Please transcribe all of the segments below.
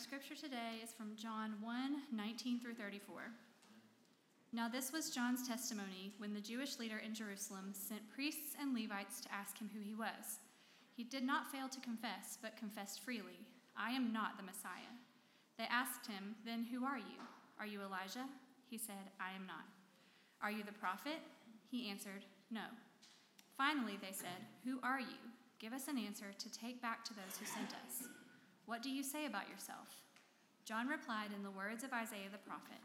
scripture today is from John 1 19 through 34. Now, this was John's testimony when the Jewish leader in Jerusalem sent priests and Levites to ask him who he was. He did not fail to confess, but confessed freely, I am not the Messiah. They asked him, Then who are you? Are you Elijah? He said, I am not. Are you the prophet? He answered, No. Finally, they said, Who are you? Give us an answer to take back to those who sent us. What do you say about yourself? John replied in the words of Isaiah the prophet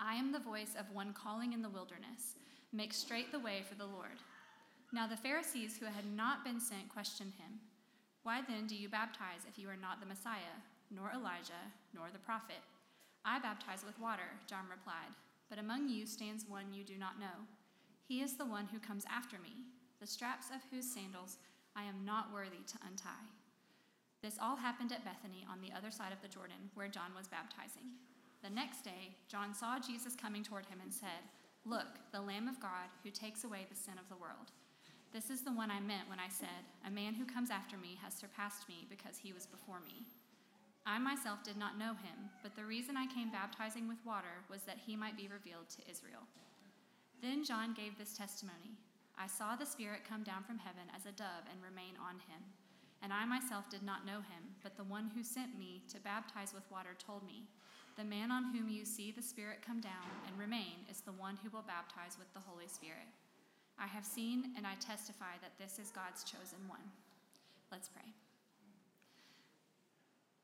I am the voice of one calling in the wilderness, make straight the way for the Lord. Now the Pharisees who had not been sent questioned him, Why then do you baptize if you are not the Messiah, nor Elijah, nor the prophet? I baptize with water, John replied, but among you stands one you do not know. He is the one who comes after me, the straps of whose sandals I am not worthy to untie. This all happened at Bethany on the other side of the Jordan, where John was baptizing. The next day, John saw Jesus coming toward him and said, Look, the Lamb of God who takes away the sin of the world. This is the one I meant when I said, A man who comes after me has surpassed me because he was before me. I myself did not know him, but the reason I came baptizing with water was that he might be revealed to Israel. Then John gave this testimony I saw the Spirit come down from heaven as a dove and remain on him. And I myself did not know him, but the one who sent me to baptize with water told me, The man on whom you see the Spirit come down and remain is the one who will baptize with the Holy Spirit. I have seen and I testify that this is God's chosen one. Let's pray.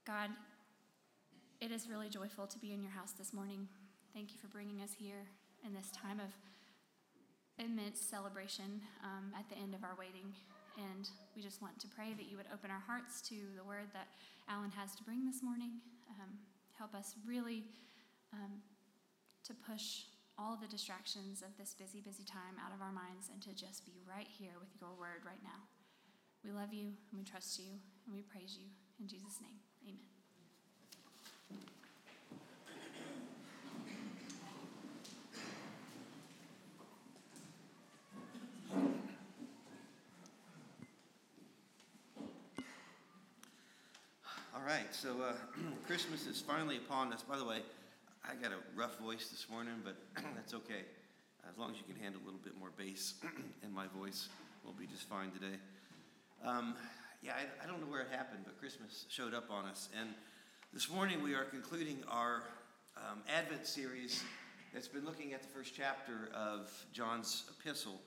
God, it is really joyful to be in your house this morning. Thank you for bringing us here in this time of immense celebration um, at the end of our waiting. And we just want to pray that you would open our hearts to the word that Alan has to bring this morning. Um, help us really um, to push all the distractions of this busy, busy time out of our minds and to just be right here with your word right now. We love you and we trust you and we praise you. In Jesus' name, amen. Right, so uh, Christmas is finally upon us. By the way, I got a rough voice this morning, but that's okay. As long as you can handle a little bit more bass in my voice, we'll be just fine today. Um, yeah, I, I, don't know where it happened, but Christmas showed up on us. And this morning we are concluding our um, Advent series that's been looking at the first chapter of John's epistle.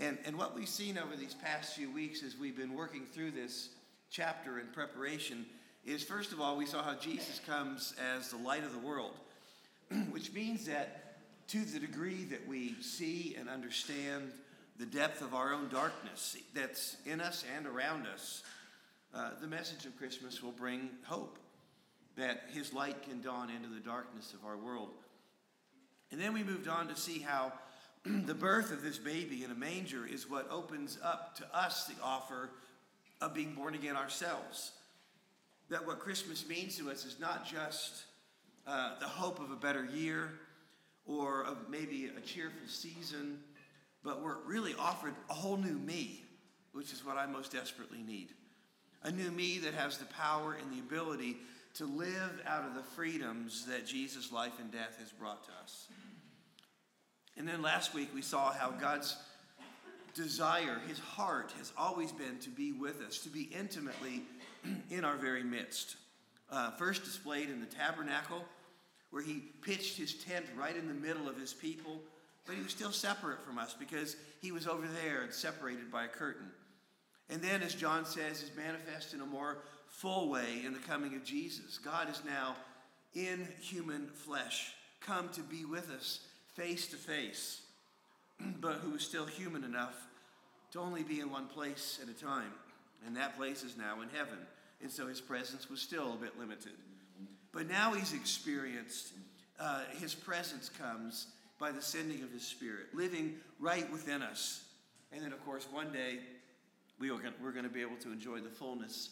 And, and what we've seen over these past few weeks as we've been working through this chapter in preparation is first of all, we saw how Jesus comes as the light of the world, which means that to the degree that we see and understand the depth of our own darkness that's in us and around us, uh, the message of Christmas will bring hope that His light can dawn into the darkness of our world. And then we moved on to see how the birth of this baby in a manger is what opens up to us the offer of being born again ourselves that what Christmas means to us is not just uh, the hope of a better year or of maybe a cheerful season, but we're really offered a whole new me, which is what I most desperately need. A new me that has the power and the ability to live out of the freedoms that Jesus' life and death has brought to us. And then last week we saw how God's desire, his heart, has always been to be with us, to be intimately in our very midst. Uh, first displayed in the tabernacle, where he pitched his tent right in the middle of his people, but he was still separate from us because he was over there and separated by a curtain. And then, as John says, is manifest in a more full way in the coming of Jesus. God is now in human flesh, come to be with us face to face. but who is still human enough to only be in one place at a time. And that place is now in heaven. And so his presence was still a bit limited. But now he's experienced, uh, his presence comes by the sending of his Spirit, living right within us. And then, of course, one day we are going, we're going to be able to enjoy the fullness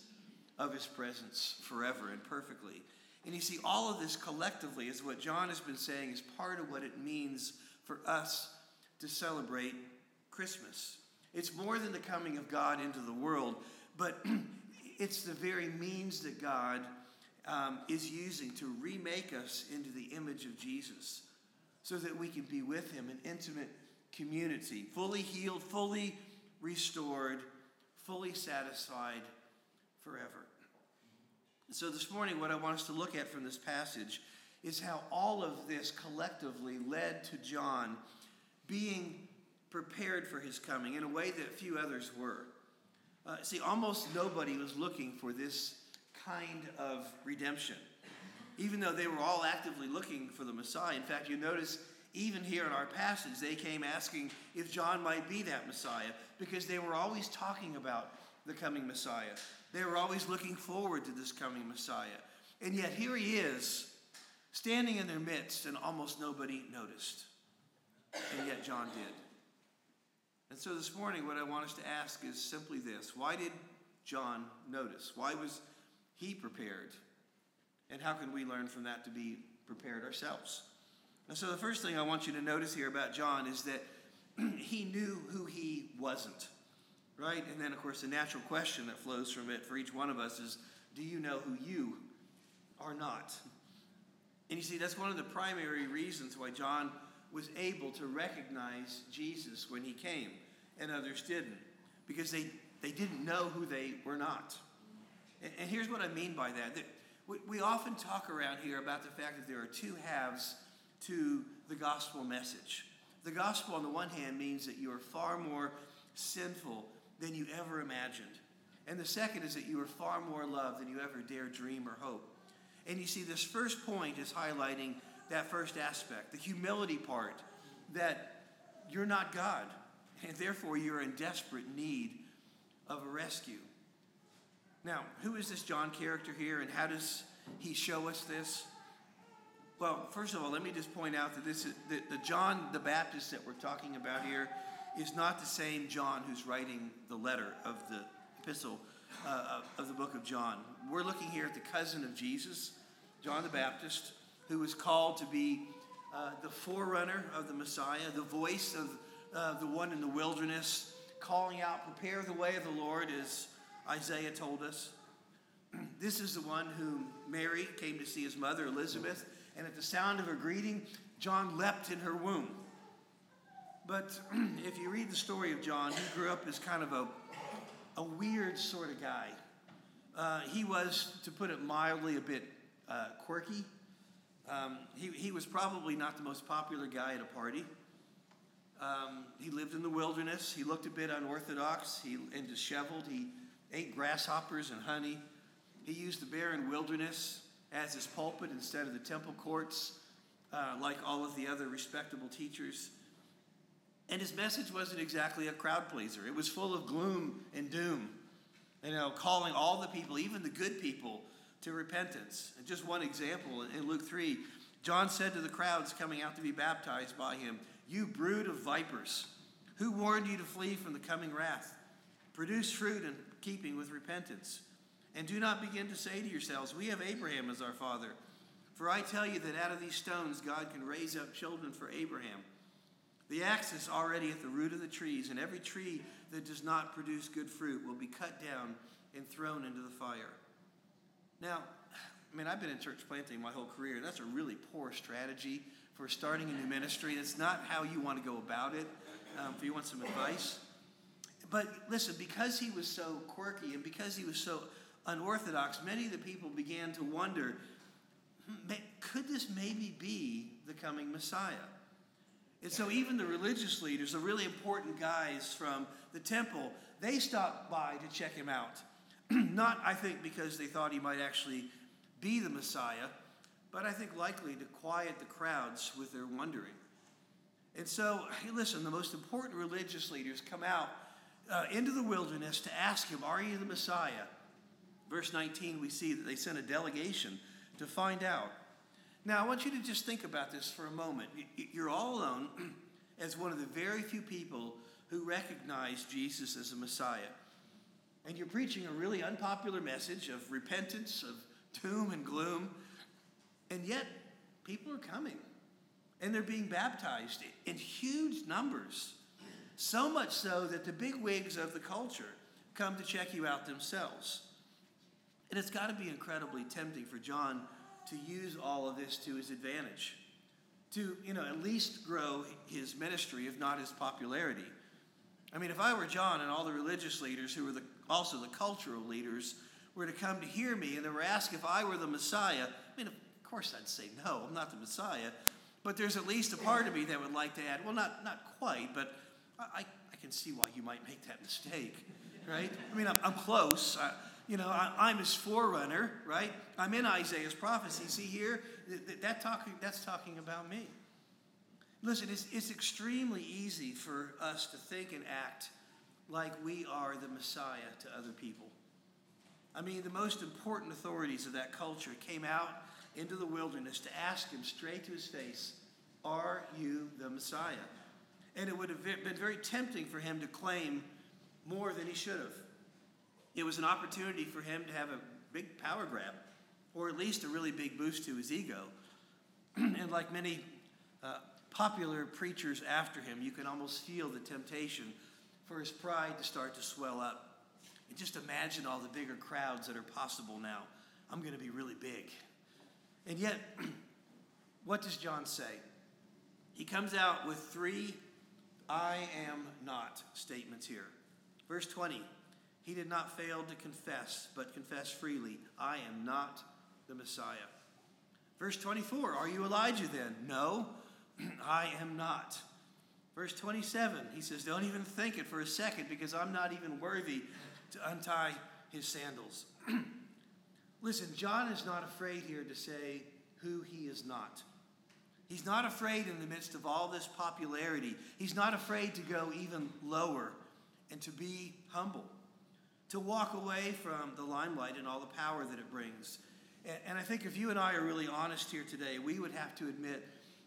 of his presence forever and perfectly. And you see, all of this collectively is what John has been saying is part of what it means for us to celebrate Christmas. It's more than the coming of God into the world, but it's the very means that God um, is using to remake us into the image of Jesus so that we can be with him in intimate community, fully healed, fully restored, fully satisfied forever. So, this morning, what I want us to look at from this passage is how all of this collectively led to John being prepared for his coming in a way that few others were. Uh, see, almost nobody was looking for this kind of redemption, even though they were all actively looking for the Messiah. In fact, you notice even here in our passage, they came asking if John might be that Messiah because they were always talking about the coming Messiah. They were always looking forward to this coming Messiah. And yet here he is, standing in their midst, and almost nobody noticed. And yet John did. And so this morning, what I want us to ask is simply this Why did John notice? Why was he prepared? And how can we learn from that to be prepared ourselves? And so the first thing I want you to notice here about John is that he knew who he wasn't, right? And then, of course, the natural question that flows from it for each one of us is do you know who you are not? And you see, that's one of the primary reasons why John was able to recognize Jesus when he came and others didn't, because they, they didn't know who they were not. And, and here's what I mean by that. that we, we often talk around here about the fact that there are two halves to the gospel message. The gospel, on the one hand, means that you are far more sinful than you ever imagined. And the second is that you are far more loved than you ever dare dream or hope. And you see, this first point is highlighting that first aspect, the humility part, that you're not God, and therefore you're in desperate need of a rescue. Now, who is this John character here, and how does he show us this? Well, first of all, let me just point out that this is the, John the Baptist that we're talking about here is not the same John who's writing the letter of the epistle uh, of the book of John. We're looking here at the cousin of Jesus, John the Baptist, who was called to be uh, the forerunner of the Messiah, the voice of uh, the one in the wilderness, calling out, Prepare the way of the Lord, as Isaiah told us. this is the one whom Mary came to see his mother, Elizabeth and at the sound of her greeting, John leapt in her womb. But if you read the story of John, he grew up as kind of a, a weird sort of guy. Uh, he was, to put it mildly, a bit uh, quirky. Um, he, he was probably not the most popular guy at a party. Um, he lived in the wilderness. He looked a bit unorthodox he, and disheveled. He ate grasshoppers and honey. He used the barren wilderness as his pulpit instead of the temple courts, uh, like all of the other respectable teachers. And his message wasn't exactly a crowd pleaser. It was full of gloom and doom, you know, calling all the people, even the good people, to repentance. And just one example in Luke 3, John said to the crowds coming out to be baptized by him, You brood of vipers, who warned you to flee from the coming wrath? Produce fruit in keeping with repentance. And do not begin to say to yourselves, We have Abraham as our father. For I tell you that out of these stones God can raise up children for Abraham. The axe is already at the root of the trees, and every tree that does not produce good fruit will be cut down and thrown into the fire. Now, I mean, I've been in church planting my whole career. That's a really poor strategy for starting a new ministry. That's not how you want to go about it. Um, if you want some advice, but listen, because he was so quirky and because he was so unorthodox, many of the people began to wonder could this maybe be the coming Messiah? And so, even the religious leaders, the really important guys from the temple, they stopped by to check him out. Not, I think, because they thought he might actually be the Messiah, but I think likely to quiet the crowds with their wondering. And so, hey, listen, the most important religious leaders come out uh, into the wilderness to ask him, Are you the Messiah? Verse 19, we see that they sent a delegation to find out. Now, I want you to just think about this for a moment. You're all alone as one of the very few people who recognize Jesus as a Messiah. And you're preaching a really unpopular message of repentance, of doom and gloom. And yet, people are coming. And they're being baptized in huge numbers. So much so that the big wigs of the culture come to check you out themselves. And it's got to be incredibly tempting for John to use all of this to his advantage, to, you know, at least grow his ministry, if not his popularity. I mean, if I were John and all the religious leaders who were the, also the cultural leaders were to come to hear me and they were asked if I were the Messiah, I mean, course I'd say no, I'm not the Messiah. But there's at least a part of me that would like to add, well, not, not quite, but I, I can see why you might make that mistake, right? I mean, I'm, I'm close. I, you know, I, am his forerunner, right? I'm in Isaiah's prophecy. See here, that, that talking, that's talking about me. Listen, it's, it's extremely easy for us to think and act like we are the Messiah to other people. I mean, the most important authorities of that culture came out into the wilderness to ask him straight to his face, Are you the Messiah? And it would have been very tempting for him to claim more than he should have. It was an opportunity for him to have a big power grab, or at least a really big boost to his ego. and like many uh, popular preachers after him, you can almost feel the temptation for his pride to start to swell up. And just imagine all the bigger crowds that are possible now. I'm going to be really big. And yet, what does John say? He comes out with three I am not statements here. Verse 20 He did not fail to confess, but confess freely, I am not the Messiah. Verse 24 Are you Elijah then? No, I am not. Verse 27, he says, Don't even think it for a second because I'm not even worthy to untie his sandals. Listen, John is not afraid here to say who he is not. He's not afraid in the midst of all this popularity. He's not afraid to go even lower and to be humble, to walk away from the limelight and all the power that it brings. And, I think if you and I are really honest here today, we would have to admit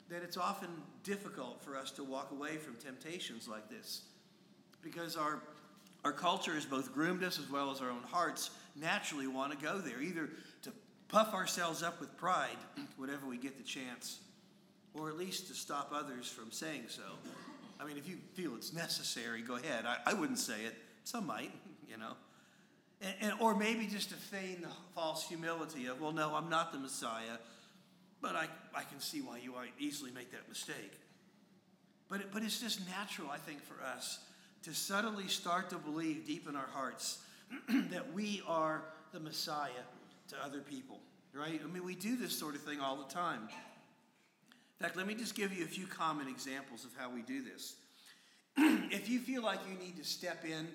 that it's often difficult for us to walk away from temptations like this because our, our culture has both groomed us as well as our own hearts naturally want to go there, either to puff ourselves up with pride whenever we get the chance, or at least to stop others from saying so. I mean, if you feel it's necessary, go ahead. I, I wouldn't say it. Some might, you know. And, and, or maybe just to feign the false humility of, well, no, I'm not the Messiah, but I, I can see why you might easily make that mistake. But, it, but it's just natural, I think, for us to subtly start to believe deep in our hearts that we are the Messiah to other people, right? I mean, we do this sort of thing all the time. In fact, let me just give you a few common examples of how we do this. if you feel like you need to step in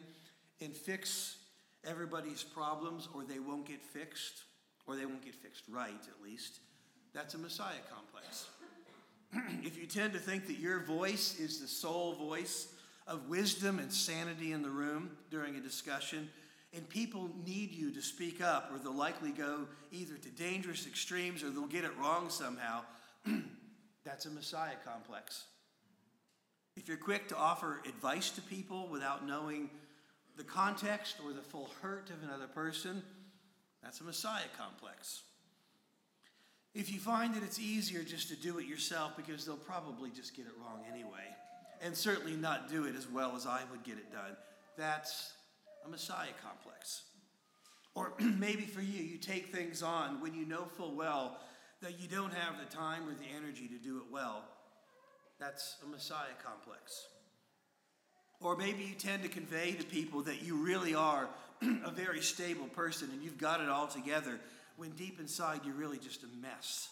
and fix everybody's problems, or they won't get fixed, or they won't get fixed right, at least, that's a Messiah complex. if you tend to think that your voice is the sole voice of wisdom and sanity in the room during a discussion, and people need you to speak up, or they'll likely go either to dangerous extremes or they'll get it wrong somehow. That's a Messiah complex. If you're quick to offer advice to people without knowing the context or the full hurt of another person, that's a Messiah complex. If you find that it's easier just to do it yourself because they'll probably just get it wrong anyway, and certainly not do it as well as I would get it done, that's a Messiah complex. Or maybe for you, you take things on when you know full well that you don't have the time or the energy to do it well. That's a Messiah complex. Or maybe you tend to convey to people that you really are a very stable person and you've got it all together when deep inside you're really just a mess.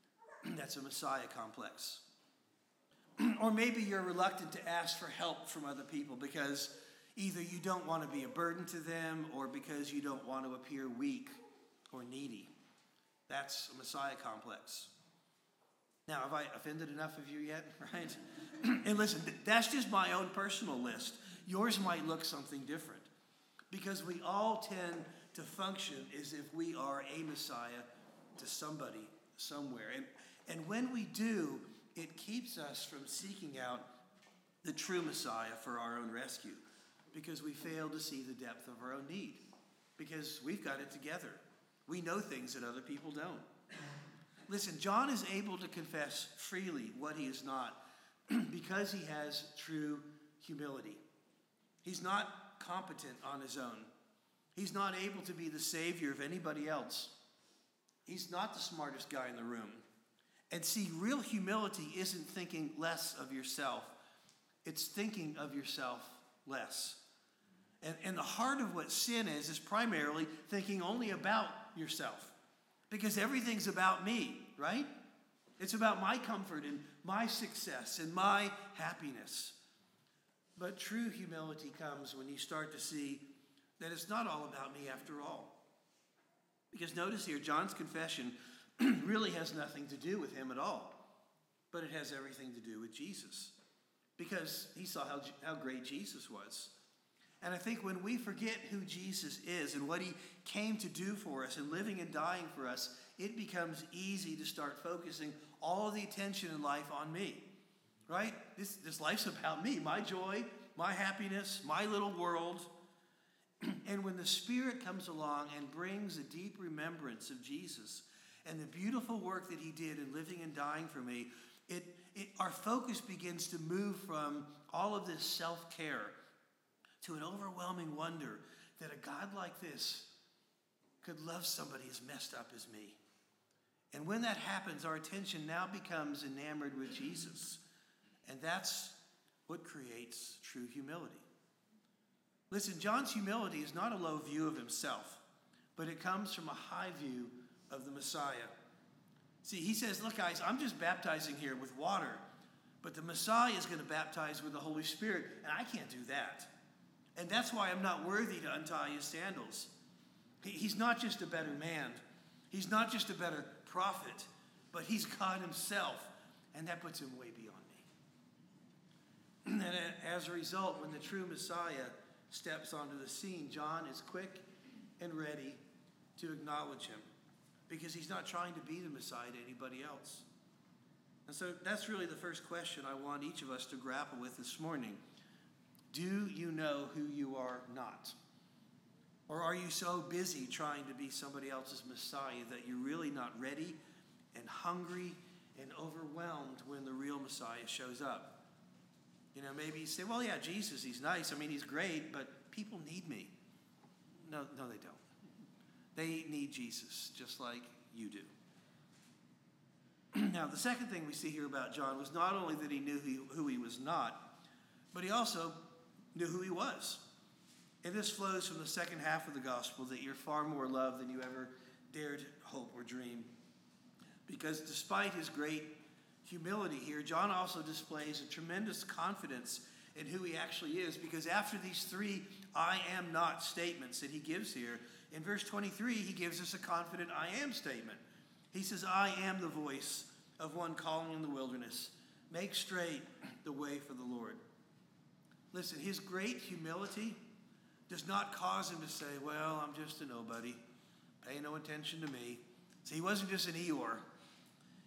That's a Messiah complex. or maybe you're reluctant to ask for help from other people because Either you don't want to be a burden to them or because you don't want to appear weak or needy. That's a Messiah complex. Now, have I offended enough of you yet? Right? and listen, that's just my own personal list. Yours might look something different because we all tend to function as if we are a Messiah to somebody somewhere. And, and when we do, it keeps us from seeking out the true Messiah for our own rescue because we fail to see the depth of our own need. Because we've got it together. We know things that other people don't. Listen, John is able to confess freely what he is not because he has true humility. He's not competent on his own. He's not able to be the savior of anybody else. He's not the smartest guy in the room. And see, real humility isn't thinking less of yourself, it's thinking of yourself less. And, and the heart of what sin is, is primarily thinking only about yourself. Because everything's about me, right? It's about my comfort and my success and my happiness. But true humility comes when you start to see that it's not all about me after all. Because notice here, John's confession really has nothing to do with him at all, but it has everything to do with Jesus. Because he saw how, how great Jesus was. And I think when we forget who Jesus is and what he came to do for us and living and dying for us, it becomes easy to start focusing all the attention in life on me. Right? This, this life's about me, my joy, my happiness, my little world. and when the Spirit comes along and brings a deep remembrance of Jesus and the beautiful work that he did in living and dying for me, it, it, our focus begins to move from all of this self care to an overwhelming wonder that a God like this could love somebody as messed up as me. And when that happens, our attention now becomes enamored with Jesus. And that's what creates true humility. Listen, John's humility is not a low view of himself, but it comes from a high view of the Messiah. See, he says, Look, guys, I'm just baptizing here with water, but the Messiah is going to baptize with the Holy Spirit, and I can't do that. And that's why I'm not worthy to untie his sandals. He's not just a better man, he's not just a better prophet, but he's God himself, and that puts him way beyond me. And uh, as a result, when the true Messiah steps onto the scene, John is quick and ready to acknowledge him because he's not trying to be the Messiah to anybody else. And so that's really the first question I want each of us to grapple with this morning. Do you know who you are not? Or are you so busy trying to be somebody else's Messiah that you're really not ready and hungry and overwhelmed when the real Messiah shows up? You know, maybe you say, well, yeah, Jesus, he's nice. I mean, he's great, but people need me. No, no, they don't. They need Jesus, just like you do. now, the second thing we see here about John was not only that he knew who he was not, but he also knew who he was. And this flows from the second half of the gospel that you're far more loved than you ever dared hope or dream. Because despite his great humility here, John also displays a tremendous confidence in who he actually is. Because after these three I am not statements that he gives here, in verse 23, he gives us a confident I am statement. He says, I am the voice of one calling in the wilderness. Make straight the way for the Lord. Listen, his great humility does not cause him to say, Well, I'm just a nobody. Pay no attention to me. See, he wasn't just an Eeyore.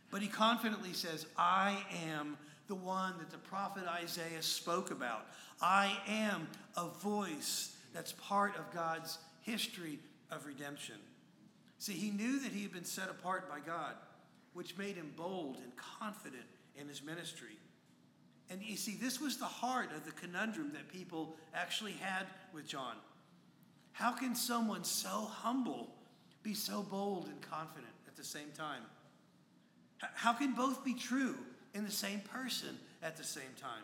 But he confidently says, I am the one that the prophet Isaiah spoke about. I am a voice that's part of God's history of redemption. See, he knew that he had been set apart by God, which made him bold and confident in his ministry. And you see, this was the heart of the conundrum that people actually had with John. How can someone so humble be so bold and confident at the same time? How can both be true in the same person at the same time?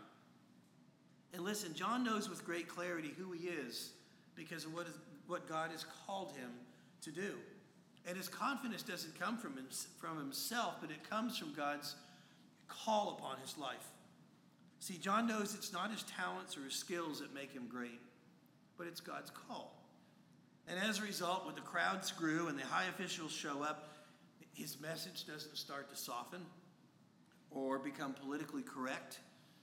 And listen, John knows with great clarity who he is because of what, is, what God has called him to do. And his confidence doesn't come from, him, from himself, but it comes from God's call upon his life. See, John knows it's not his talents or his skills that make him great, but it's God's call. And as a result, when the crowds grew and the high officials show up, his message doesn't start to soften or become politically correct.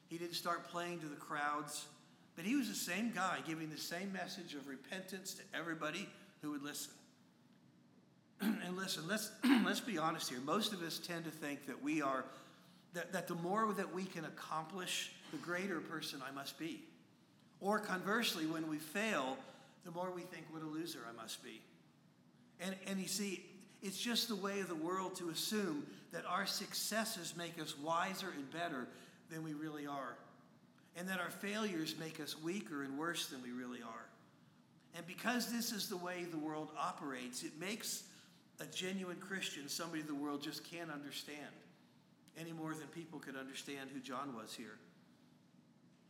He didn't start playing to the crowds, but he was the same guy giving the same message of repentance to everybody who would listen. and listen, let's, let's be honest here. Most of us tend to think that we are that, that the more that we can accomplish, the greater person I must be. Or conversely, when we fail, the more we think what a loser I must be. And, and you see, it's just the way of the world to assume that our successes make us wiser and better than we really are, and that our failures make us weaker and worse than we really are. And because this is the way the world operates, it makes a genuine Christian somebody the world just can't understand any more than people could understand who John was here.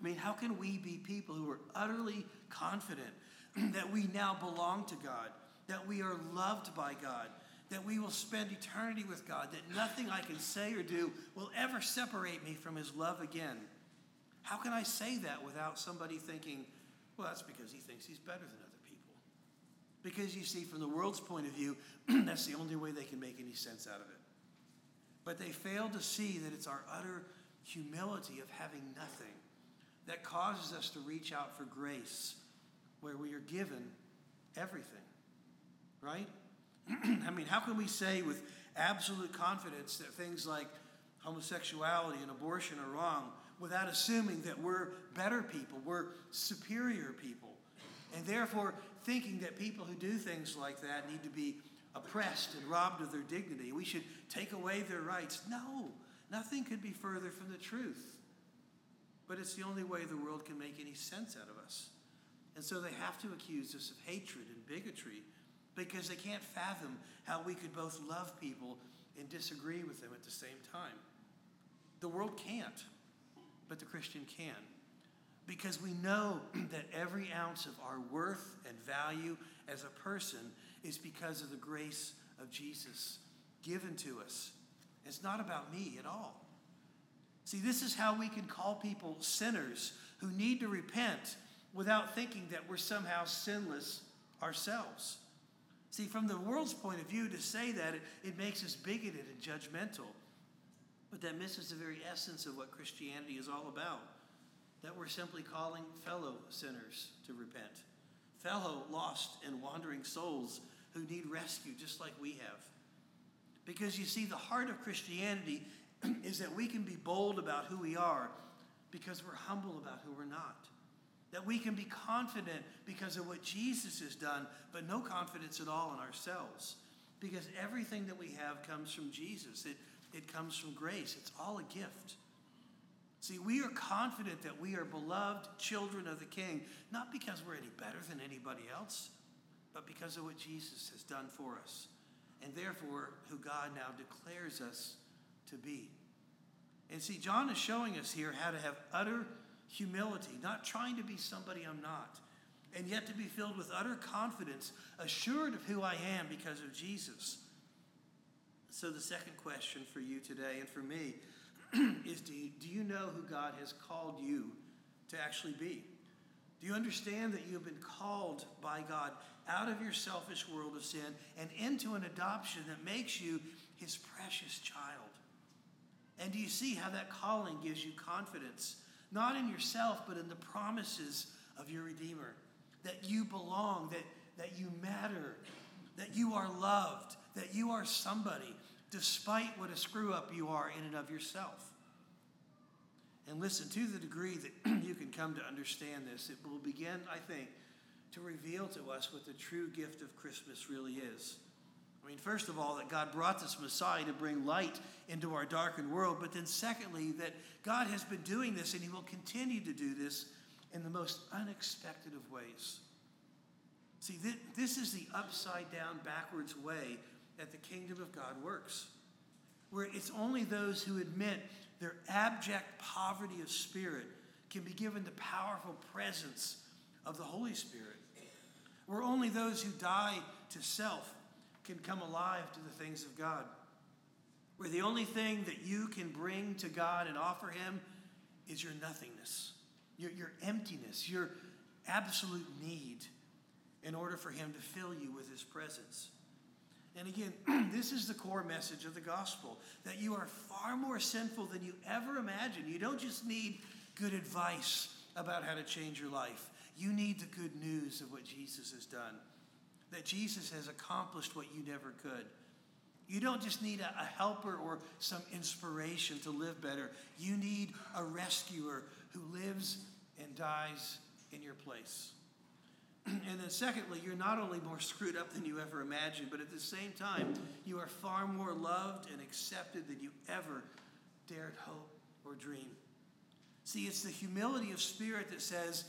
I mean, how can we be people who are utterly confident that we now belong to God, that we are loved by God, that we will spend eternity with God, that nothing I can say or do will ever separate me from His love again? How can I say that without somebody thinking, well, that's because he thinks he's better than other people? Because you see, from the world's point of view, that's the only way they can make any sense out of it. But they fail to see that it's our utter humility of having nothing that causes us to reach out for grace where we are given everything. Right? I mean, how can we say with absolute confidence that things like homosexuality and abortion are wrong without assuming that we're better people, we're superior people, and therefore thinking that people who do things like that need to be oppressed and robbed of their dignity? We should take away their rights. No, nothing could be further from the truth. But it's the only way the world can make any sense out of us. And so they have to accuse us of hatred and bigotry because they can't fathom how we could both love people and disagree with them at the same time. The world can't, but the Christian can. Because we know that every ounce of our worth and value as a person is because of the grace of Jesus given to us. It's not about me at all. See, this is how we can call people sinners who need to repent without thinking that we're somehow sinless ourselves. See, from the world's point of view, to say that, it, it makes us bigoted and judgmental. But that misses the very essence of what Christianity is all about that we're simply calling fellow sinners to repent, fellow lost and wandering souls who need rescue just like we have. Because you see, the heart of Christianity is that we can be bold about who we are because we're humble about who we're not. That we can be confident because of what Jesus has done, but no confidence at all in ourselves. Because everything that we have comes from Jesus, it, it comes from grace. It's all a gift. See, we are confident that we are beloved children of the King, not because we're any better than anybody else, but because of what Jesus has done for us, and therefore who God now declares us to be. And see, John is showing us here how to have utter humility, not trying to be somebody I'm not, and yet to be filled with utter confidence, assured of who I am because of Jesus. So, the second question for you today and for me is do you, do you know who God has called you to actually be? Do you understand that you have been called by God out of your selfish world of sin and into an adoption that makes you his precious child? And do you see how that calling gives you confidence, not in yourself, but in the promises of your Redeemer? That you belong, that, that you matter, that you are loved, that you are somebody, despite what a screw up you are in and of yourself. And listen, to the degree that you can come to understand this, it will begin, I think, to reveal to us what the true gift of Christmas really is. I mean, first of all, that God brought this Messiah to bring light into our darkened world, but then secondly, that God has been doing this and He will continue to do this in the most unexpected of ways. See, this is the upside down, backwards way that the kingdom of God works, where it's only those who admit their abject poverty of spirit can be given the powerful presence of the Holy Spirit, where only those who die to self can come alive to the things of God. Where the only thing that you can bring to God and offer Him is your nothingness, your, your emptiness, your absolute need in order for Him to fill you with His presence. And again, this is the core message of the gospel that you are far more sinful than you ever imagined. You don't just need good advice about how to change your life, you need the good news of what Jesus has done that Jesus has accomplished what you never could. You don't just need a, helper or some inspiration to live better. You need a rescuer who lives and dies in your place. and then, secondly, you're not only more screwed up than you ever imagined, but at the same time, you are far more loved and accepted than you ever dared hope or dream. See, it's the humility of spirit that says,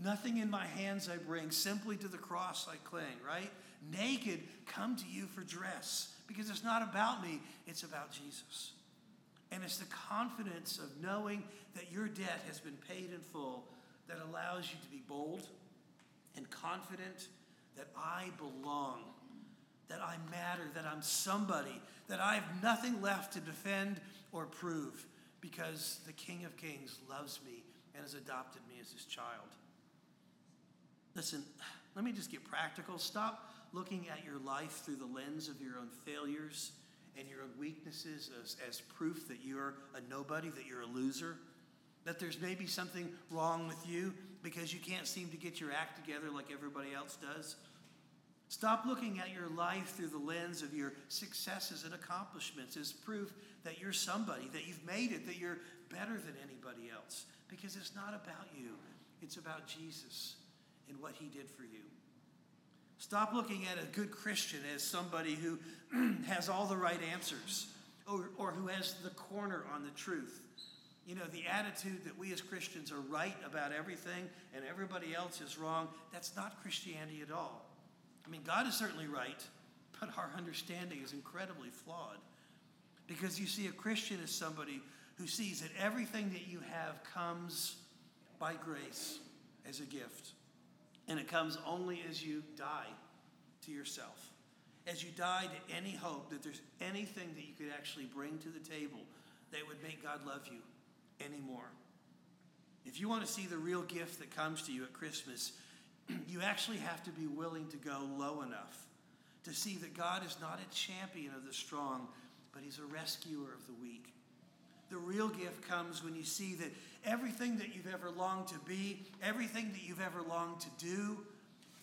Nothing in my hands I bring, simply to the cross I cling, right? Naked, come to you for dress. Because it's not about me, it's about Jesus. And it's the confidence of knowing that your debt has been paid in full that allows you to be bold and confident that I belong, that I matter, that I'm somebody, that I have nothing left to defend or prove because the King of Kings loves me and has adopted me as his child. Listen, let me just get practical. Stop looking at your life through the lens of your own failures and your own weaknesses as, as proof that you're a nobody, that you're a loser, that there's maybe something wrong with you because you can't seem to get your act together like everybody else does. Stop looking at your life through the lens of your successes and accomplishments as proof that you're somebody, that you've made it, that you're better than anybody else. Because it's not about you, it's about Jesus and what he did for you. Stop looking at a good Christian as somebody who has all the right answers or, or who has the corner on the truth. You know, the attitude that we as Christians are right about everything and everybody else is wrong, that's not Christianity at all. I mean, God is certainly right, but our understanding is incredibly flawed. Because you see, a Christian is somebody who sees that everything that you have comes by grace as a gift. And it comes only as you die to yourself. As you die to any hope that there's anything that you could actually bring to the table that would make God love you anymore. If you want to see the real gift that comes to you at Christmas, you actually have to be willing to go low enough to see that God is not a champion of the strong, but He's a rescuer of the weak. The real gift comes when you see that everything that you've ever longed to be, everything that you've ever longed to do,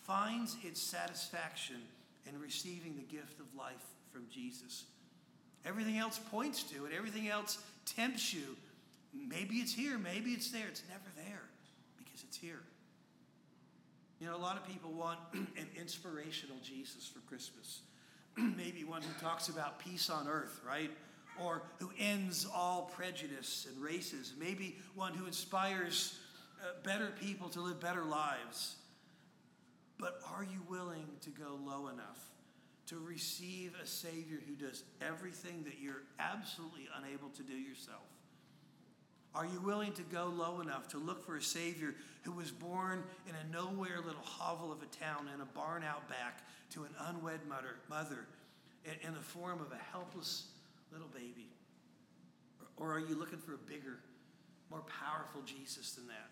finds its satisfaction in receiving the gift of life from Jesus. Everything else points to it, everything else tempts you. Maybe it's here, maybe it's there. It's never there because it's here. You know, a lot of people want an inspirational Jesus for Christmas. Maybe one who talks about peace on earth, right? Or who ends all prejudice and races. Maybe one who inspires uh, better people to live better lives. But are you willing to go low enough to receive a Savior who does everything that you're absolutely unable to do yourself? Are you willing to go low enough to look for a Savior who was born in a nowhere little hovel of a town in a barn out back to an unwed mother, mother in the form of a helpless little baby? Or are you looking for a bigger, more powerful Jesus than that?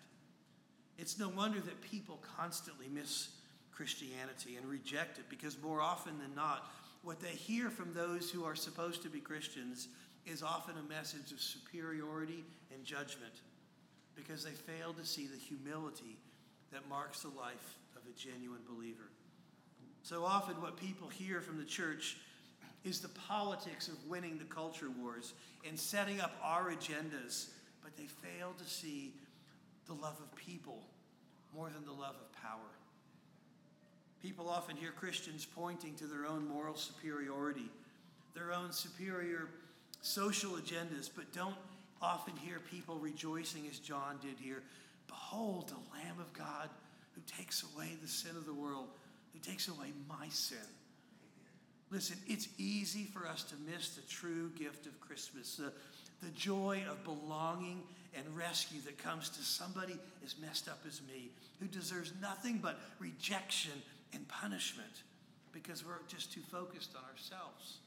It's no wonder that people constantly miss Christianity and reject it because more often than not, what they hear from those who are supposed to be Christians is often a message of superiority and judgment because they fail to see the humility that marks the life of a genuine believer. So often, what people hear from the church is the politics of winning the culture wars and setting up our agendas, but they fail to see the love of people more than the love of power. People often hear Christians pointing to their own moral superiority, their own superior social agendas, but don't often hear people rejoicing as John did here. Behold, the Lamb of God who takes away the sin of the world, who takes away my sin. Listen, it's easy for us to miss the true gift of Christmas, the, the joy of belonging and rescue that comes to somebody as messed up as me, who deserves nothing but rejection and punishment because we're just too focused on ourselves.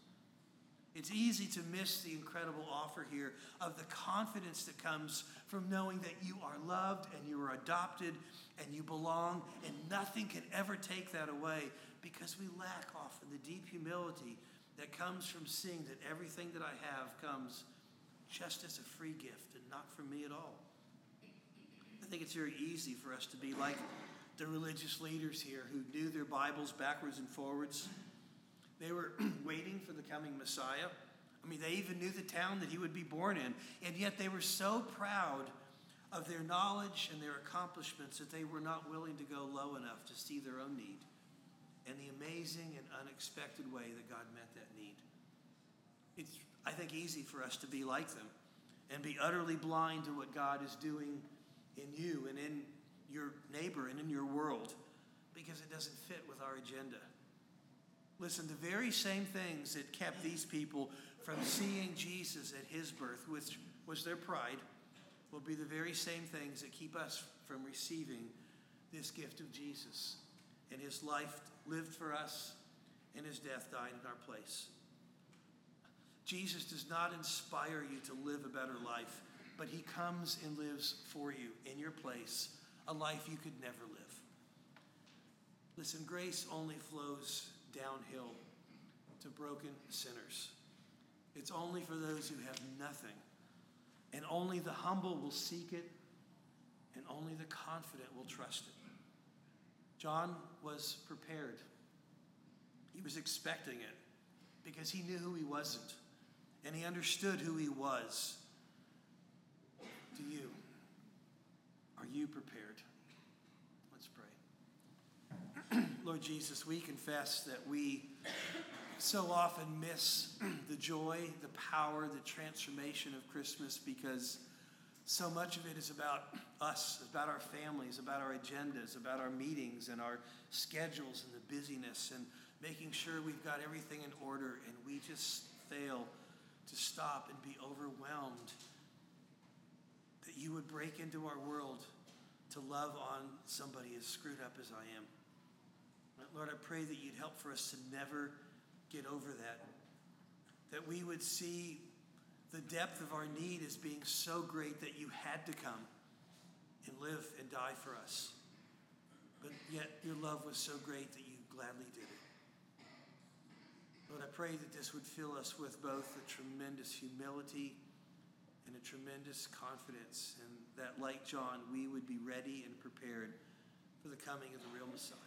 It's easy to miss the incredible offer here of the confidence that comes from knowing that you are loved and you are adopted and you belong, and nothing can ever take that away because we lack often the deep humility that comes from seeing that everything that I have comes just as a free gift and not from me at all. I think it's very easy for us to be like the religious leaders here who knew their Bibles backwards and forwards they were waiting for the coming Messiah. I mean, they even knew the town that he would be born in, and yet they were so proud of their knowledge and their accomplishments that they were not willing to go low enough to see their own need and the amazing and unexpected way that God met that need. It's, I think, easy for us to be like them and be utterly blind to what God is doing in you and in your neighbor and in your world because it doesn't fit with our agenda. Listen, the very same things that kept these people from seeing Jesus at his birth, which was their pride, will be the very same things that keep us from receiving this gift of Jesus and his life lived for us and his death died in our place. Jesus does not inspire you to live a better life, but he comes and lives for you in your place, a life you could never live. Listen, grace only flows downhill to broken sinners. It's only for those who have nothing. And only the humble will seek it, and only the confident will trust it. John was prepared. He was expecting it because he knew who he wasn't and he understood who he was. Do you? Are you prepared? Let's pray. Lord Jesus, we confess that we so often miss the joy, the power, the transformation of Christmas because so much of it is about us, about our families, about our agendas, about our meetings and our schedules and the busyness and making sure we've got everything in order, and we just fail to stop and be overwhelmed. That you would break into our world to love on somebody as screwed up as I am. Lord, I pray that you'd help for us to never get over that. That we would see the depth of our need as being so great that you had to come and live and die for us. But yet your love was so great that you gladly did it. Lord, I pray that this would fill us with both a tremendous humility and a tremendous confidence, and that, like John, we would be ready and prepared for the coming of the real Messiah.